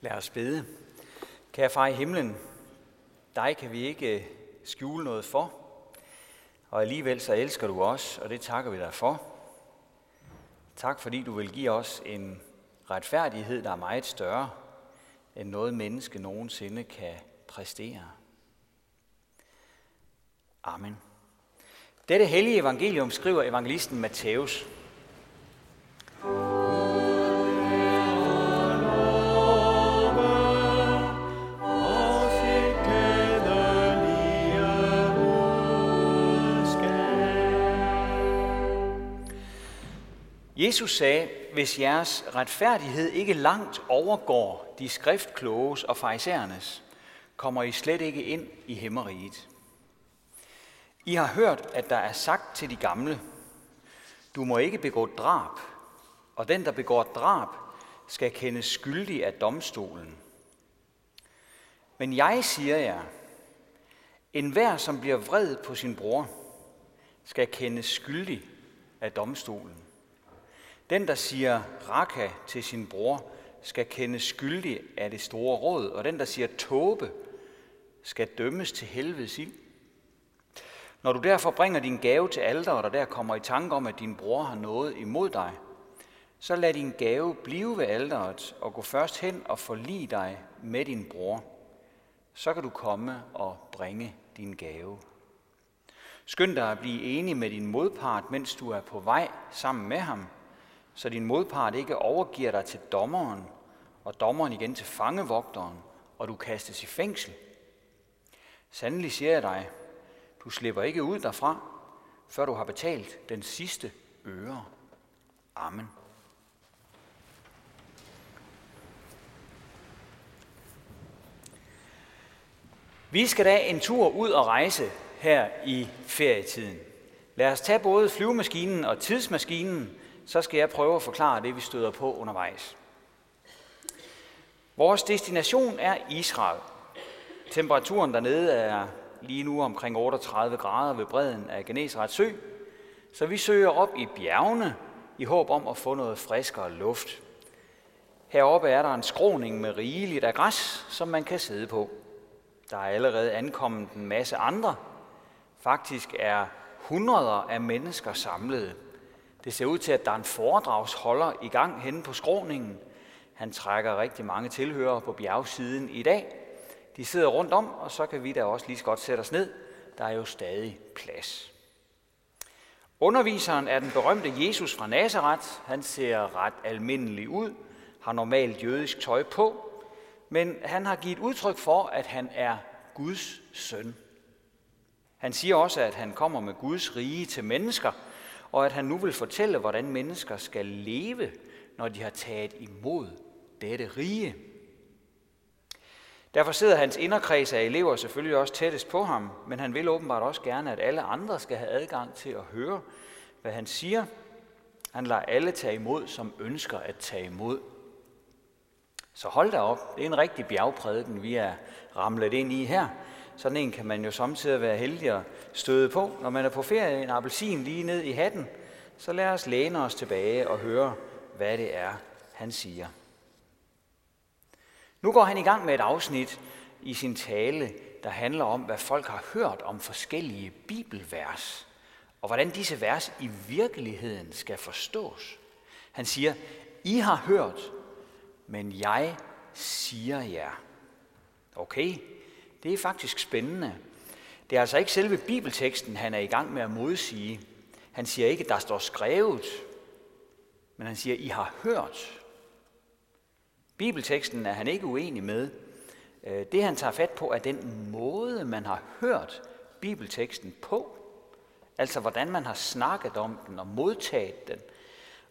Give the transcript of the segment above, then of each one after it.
Lad os bede. Kære far i himlen, dig kan vi ikke øh, skjule noget for, og alligevel så elsker du os, og det takker vi dig for. Tak fordi du vil give os en retfærdighed, der er meget større, end noget menneske nogensinde kan præstere. Amen. Dette hellige evangelium skriver evangelisten Matthæus. Jesus sagde, hvis jeres retfærdighed ikke langt overgår de skriftkloges og farisæernes, kommer I slet ikke ind i himmeriget. I har hørt, at der er sagt til de gamle, du må ikke begå drab, og den, der begår drab, skal kendes skyldig af domstolen. Men jeg siger jer, enhver, som bliver vred på sin bror, skal kendes skyldig af domstolen. Den, der siger raka til sin bror, skal kendes skyldig af det store råd, og den, der siger tåbe, skal dømmes til helvedes ild. Når du derfor bringer din gave til alderet, og der kommer i tanke om, at din bror har noget imod dig, så lad din gave blive ved alderet og gå først hen og forlige dig med din bror. Så kan du komme og bringe din gave. Skynd dig at blive enig med din modpart, mens du er på vej sammen med ham – så din modpart ikke overgiver dig til dommeren, og dommeren igen til fangevogteren, og du kastes i fængsel. Sandelig siger jeg dig, du slipper ikke ud derfra, før du har betalt den sidste øre. Amen. Vi skal da en tur ud og rejse her i ferietiden. Lad os tage både flyvemaskinen og tidsmaskinen, så skal jeg prøve at forklare det, vi støder på undervejs. Vores destination er Israel. Temperaturen dernede er lige nu omkring 38 grader ved bredden af Genesaret sø, så vi søger op i bjergene i håb om at få noget friskere luft. Heroppe er der en skråning med rigeligt af græs, som man kan sidde på. Der er allerede ankommet en masse andre. Faktisk er hundreder af mennesker samlet det ser ud til, at der er en foredragsholder i gang henne på skråningen. Han trækker rigtig mange tilhørere på bjergsiden i dag. De sidder rundt om, og så kan vi da også lige så godt sætte os ned. Der er jo stadig plads. Underviseren er den berømte Jesus fra Nazareth. Han ser ret almindelig ud, har normalt jødisk tøj på, men han har givet udtryk for, at han er Guds søn. Han siger også, at han kommer med Guds rige til mennesker – og at han nu vil fortælle, hvordan mennesker skal leve, når de har taget imod dette rige. Derfor sidder hans inderkreds af elever selvfølgelig også tættest på ham, men han vil åbenbart også gerne, at alle andre skal have adgang til at høre, hvad han siger. Han lader alle tage imod, som ønsker at tage imod. Så hold da op, det er en rigtig bjergprædiken, vi er ramlet ind i her. Sådan en kan man jo samtidig være heldig at støde på. Når man er på ferie, en appelsin lige ned i hatten, så lad os læne os tilbage og høre, hvad det er, han siger. Nu går han i gang med et afsnit i sin tale, der handler om, hvad folk har hørt om forskellige bibelvers, og hvordan disse vers i virkeligheden skal forstås. Han siger, I har hørt, men jeg siger jer. Okay, det er faktisk spændende. Det er altså ikke selve bibelteksten, han er i gang med at modsige. Han siger ikke, der står skrevet, men han siger, I har hørt. Bibelteksten er han ikke uenig med. Øh, det han tager fat på er den måde, man har hørt bibelteksten på. Altså hvordan man har snakket om den og modtaget den.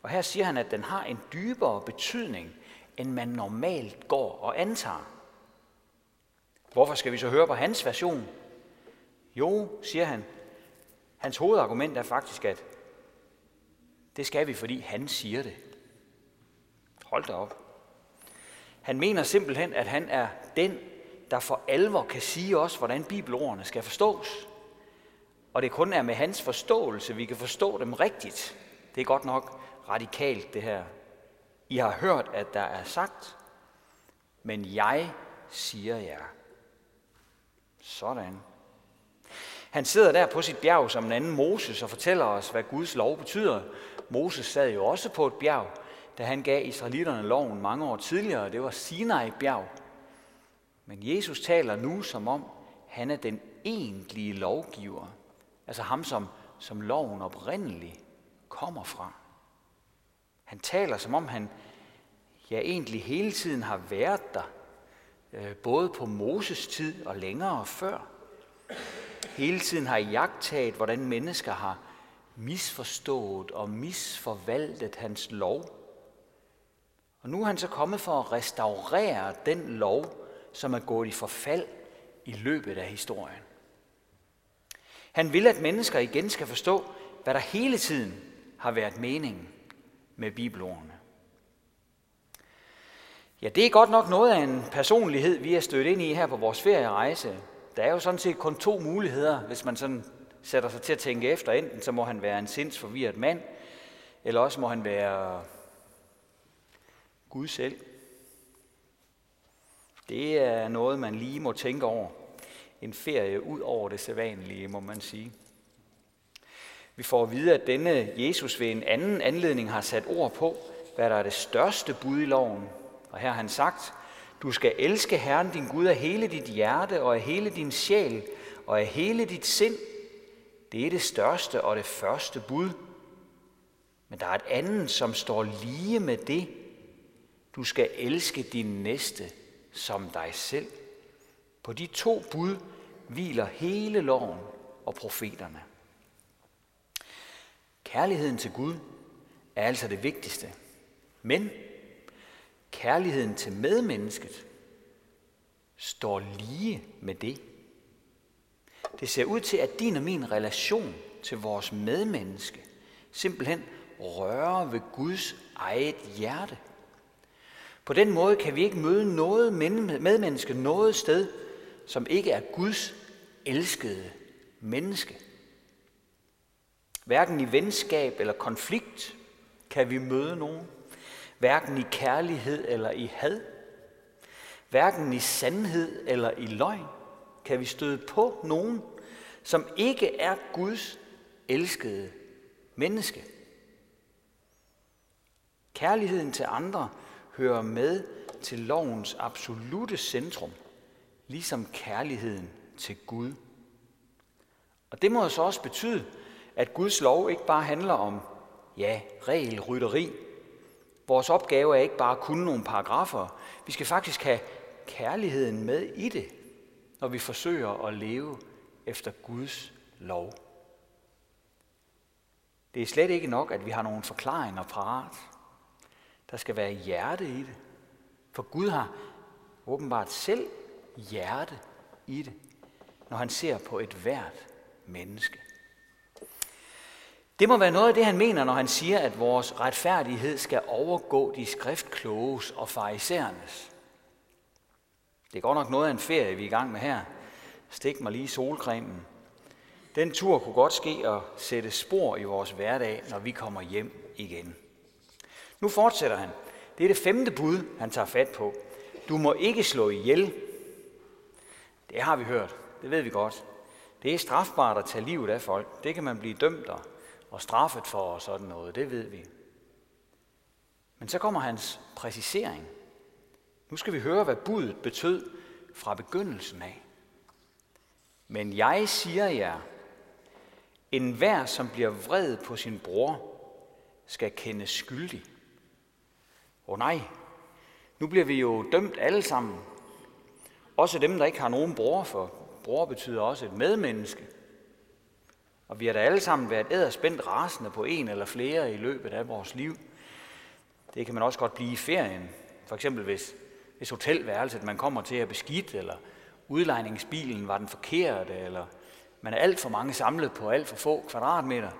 Og her siger han, at den har en dybere betydning, end man normalt går og antager. Hvorfor skal vi så høre på hans version? Jo, siger han, hans hovedargument er faktisk, at det skal vi, fordi han siger det. Hold da op. Han mener simpelthen, at han er den, der for alvor kan sige os, hvordan bibelordene skal forstås. Og det kun er med hans forståelse, vi kan forstå dem rigtigt. Det er godt nok radikalt, det her. I har hørt, at der er sagt, men jeg siger jer. Sådan. Han sidder der på sit bjerg som en anden Moses og fortæller os, hvad Guds lov betyder. Moses sad jo også på et bjerg, da han gav israelitterne loven mange år tidligere. Det var Sinai bjerg. Men Jesus taler nu som om, han er den egentlige lovgiver. Altså ham, som, som loven oprindeligt kommer fra. Han taler som om han ja, egentlig hele tiden har været der, Øh, både på Moses tid og længere før. Hele tiden har jagttaget, hvordan mennesker har misforstået og misforvaltet hans lov. Og nu er han så kommet for at restaurere den lov, som er gået i forfald i løbet af historien. Han vil, at mennesker igen skal forstå, hvad der hele tiden har været meningen med bibelordene. Ja, det er godt nok noget af en personlighed, vi er stødt ind i her på vores ferierejse. Der er jo sådan set kun to muligheder, hvis man sådan sætter sig til at tænke efter. Enten så må han være en sindsforvirret mand, eller også må han være Gud selv. Det er noget, man lige må tænke over. En ferie ud over det sædvanlige, må man sige. Vi får at vide, at denne Jesus ved en anden anledning har sat ord på, hvad der er det største bud i loven. Og her har han sagt, du skal elske Herren din Gud af hele dit hjerte og af hele din sjæl og af hele dit sind. Det er det største og det første bud. Men der er et andet, som står lige med det. Du skal elske din næste som dig selv. På de to bud hviler hele loven og profeterne. Kærligheden til Gud er altså det vigtigste. Men kærligheden til medmennesket står lige med det. Det ser ud til, at din og min relation til vores medmenneske simpelthen rører ved Guds eget hjerte. På den måde kan vi ikke møde noget medmenneske noget sted, som ikke er Guds elskede menneske. Hverken i venskab eller konflikt kan vi møde nogen. Hverken i kærlighed eller i had. Hverken i sandhed eller i løgn kan vi støde på nogen, som ikke er Guds elskede menneske. Kærligheden til andre hører med til lovens absolute centrum, ligesom kærligheden til Gud. Og det må så også betyde, at Guds lov ikke bare handler om, ja, regelrytteri. Vores opgave er ikke bare at kunne nogle paragrafer. Vi skal faktisk have kærligheden med i det, når vi forsøger at leve efter Guds lov. Det er slet ikke nok, at vi har nogle forklaringer parat. Der skal være hjerte i det. For Gud har åbenbart selv hjerte i det, når han ser på et hvert menneske. Det må være noget af det, han mener, når han siger, at vores retfærdighed skal overgå de skriftkloges og farisæernes. Det er godt nok noget af en ferie, vi er i gang med her. Stik mig lige solcremen. Den tur kunne godt ske at sætte spor i vores hverdag, når vi kommer hjem igen. Nu fortsætter han. Det er det femte bud, han tager fat på. Du må ikke slå ihjel. Det har vi hørt. Det ved vi godt. Det er strafbart at tage livet af folk. Det kan man blive dømt og, og straffet for og sådan noget. Det ved vi. Men så kommer hans præcisering. Nu skal vi høre, hvad budet betød fra begyndelsen af. Men jeg siger jer, en hver, som bliver vred på sin bror, skal kendes skyldig. Åh oh, nej, nu bliver vi jo dømt alle sammen. Også dem, der ikke har nogen bror, for bror betyder også et medmenneske. Og vi har da alle sammen været æderspændt rasende på en eller flere i løbet af vores liv. Det kan man også godt blive i ferien. For eksempel hvis, hvis hotelværelset, man kommer til, er beskidt, eller udlejningsbilen var den forkerte, eller man er alt for mange samlet på alt for få kvadratmeter.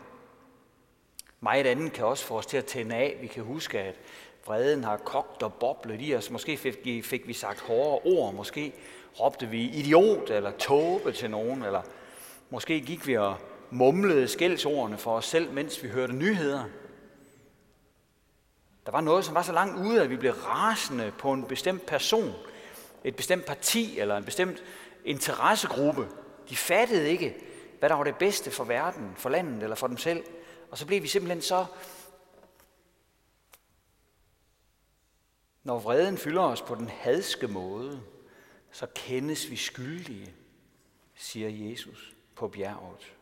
Meget andet kan også få os til at tænde af. Vi kan huske, at vreden har kogt og boblet i os. Måske fik, fik vi sagt hårde ord, måske råbte vi idiot eller tåbe til nogen, eller måske gik vi og mumlede skældsordene for os selv, mens vi hørte nyheder. Der var noget, som var så langt ude, at vi blev rasende på en bestemt person, et bestemt parti eller en bestemt interessegruppe. De fattede ikke, hvad der var det bedste for verden, for landet eller for dem selv. Og så blev vi simpelthen så... Når vreden fylder os på den hadske måde, så kendes vi skyldige, siger Jesus på bjerget.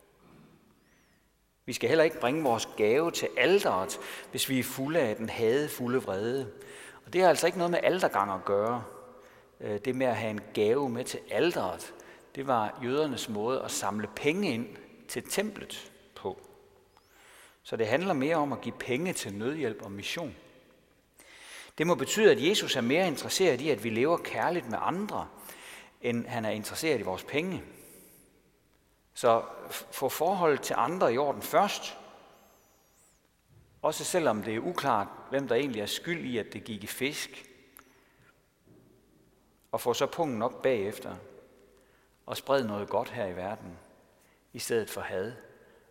Vi skal heller ikke bringe vores gave til alderet, hvis vi er fulde af den hadefulde vrede. Og det har altså ikke noget med aldergang at gøre. Øh, det med at have en gave med til alderet, det var jødernes måde at samle penge ind til templet på. Så det handler mere om at give penge til nødhjælp og mission. Det må betyde, at Jesus er mere interesseret i, at vi lever kærligt med andre, end han er interesseret i vores penge. Så få forholdet til andre i orden først. Også selvom det er uklart, hvem der egentlig er skyld i, at det gik i fisk. Og få så punkten op bagefter. Og spred noget godt her i verden, i stedet for had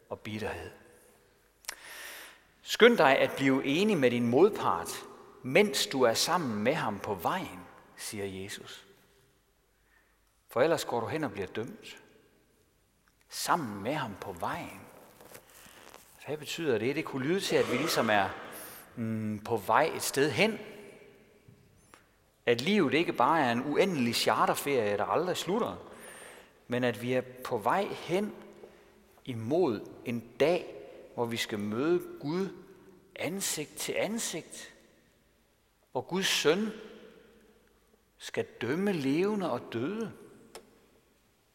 og bitterhed. Skynd dig at blive enig med din modpart, mens du er sammen med ham på vejen, siger Jesus. For ellers går du hen og bliver dømt sammen med ham på vejen. Hvad betyder det? Det kunne lyde til, at vi ligesom er mm, på vej et sted hen. At livet ikke bare er en uendelig charterferie, der aldrig slutter, men at vi er på vej hen imod en dag, hvor vi skal møde Gud ansigt til ansigt. Hvor Guds søn skal dømme levende og døde.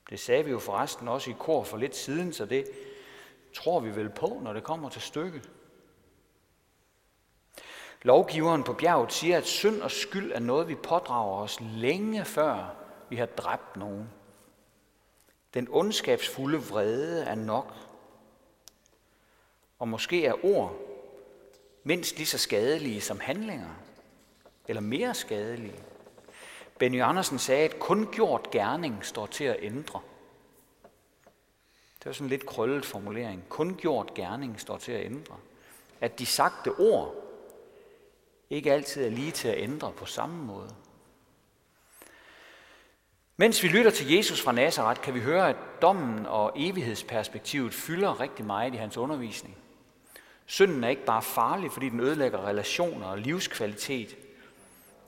Det sagde vi jo forresten også i kor for lidt siden, så det tror vi vel på, når det kommer til stykket. Lovgiveren på bjerget siger, at synd og skyld er noget, vi pådrager os længe før vi har dræbt nogen. Den ondskabsfulde vrede er nok. Og måske er ord mindst lige så skadelige som handlinger, eller mere skadelige. Benny Andersen sagde, at kun gjort gerning står til at ændre. Det var sådan en lidt krøllet formulering. Kun gjort gerning står til at ændre. At de sagte ord ikke altid er lige til at ændre på samme måde. Mens vi lytter til Jesus fra Nazareth, kan vi høre, at dommen og evighedsperspektivet fylder rigtig meget i hans undervisning. Synden er ikke bare farlig, fordi den ødelægger relationer og livskvalitet –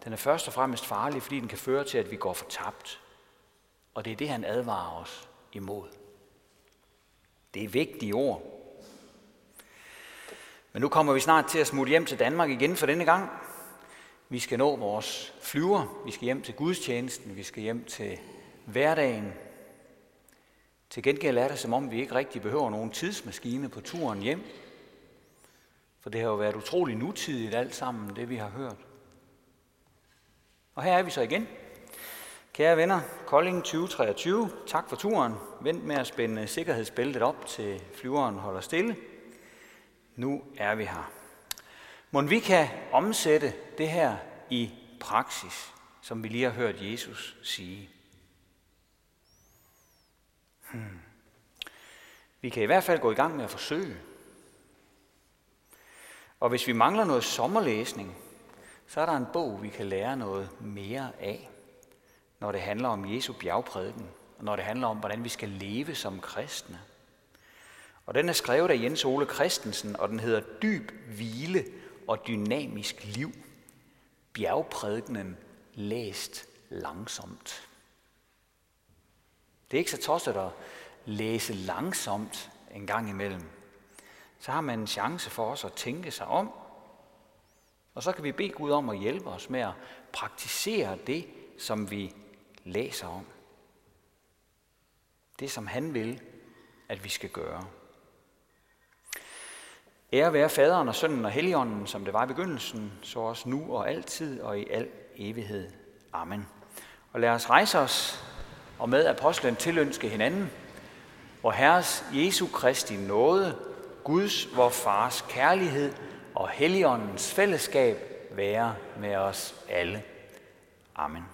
den er først og fremmest farlig, fordi den kan føre til, at vi går fortabt. Og det er det, han advarer os imod. Det er vigtige ord. Men nu kommer vi snart til at smutte hjem til Danmark igen for denne gang. Vi skal nå vores flyver, vi skal hjem til gudstjenesten, vi skal hjem til hverdagen. Til gengæld er det, som om vi ikke rigtig behøver nogen tidsmaskine på turen hjem. For det har jo været utrolig nutidigt alt sammen, det vi har hørt. Og her er vi så igen. Kære venner, Kolding 2023, tak for turen. Vent med at spænde sikkerhedsbæltet op til flyveren holder stille. Nu er vi her. Må vi kan omsætte det her i praksis, som vi lige har hørt Jesus sige. Hmm. Vi kan i hvert fald gå i gang med at forsøge. Og hvis vi mangler noget sommerlæsning, så er der en bog, vi kan lære noget mere af, når det handler om Jesu bjergprædiken, og når det handler om, hvordan vi skal leve som kristne. Og den er skrevet af Jens Ole Christensen, og den hedder Dyb hvile og dynamisk liv. Bjergprædikenen læst langsomt. Det er ikke så tosset at læse langsomt en gang imellem. Så har man en chance for os at tænke sig om, og så kan vi bede Gud om at hjælpe os med at praktisere det, som vi læser om. Det, som han vil, at vi skal gøre. Ære være faderen og sønnen og helligånden, som det var i begyndelsen, så også nu og altid og i al evighed. Amen. Og lad os rejse os og med apostlen tilønske hinanden, hvor Herres Jesu Kristi nåde, Guds, vor Fars kærlighed og Helligåndens fællesskab være med os alle. Amen.